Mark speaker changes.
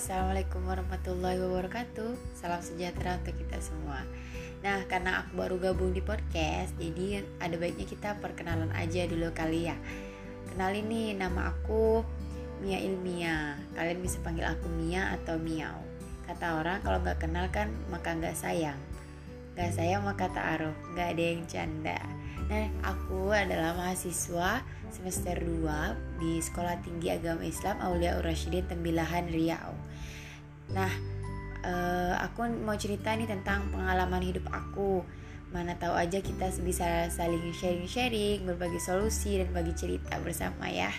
Speaker 1: Assalamualaikum warahmatullahi wabarakatuh. Salam sejahtera untuk kita semua. Nah, karena aku baru gabung di podcast Jadi ada baiknya kita perkenalan aja dulu kali ya. Kenalin nih, nama aku Mia Ilmia. Kalian bisa panggil aku Mia atau Miau. Kata orang kalau nggak kenal kan maka nggak sayang. Gak sayang maka ta'aruf Gak ada yang canda. Nah, aku adalah mahasiswa semester 2 di Sekolah Tinggi Agama Islam Aulia Urasyidin Tembilahan Riau. Nah, uh, aku mau cerita nih tentang pengalaman hidup aku. Mana tahu aja kita bisa saling sharing-sharing, berbagi solusi dan bagi cerita bersama ya.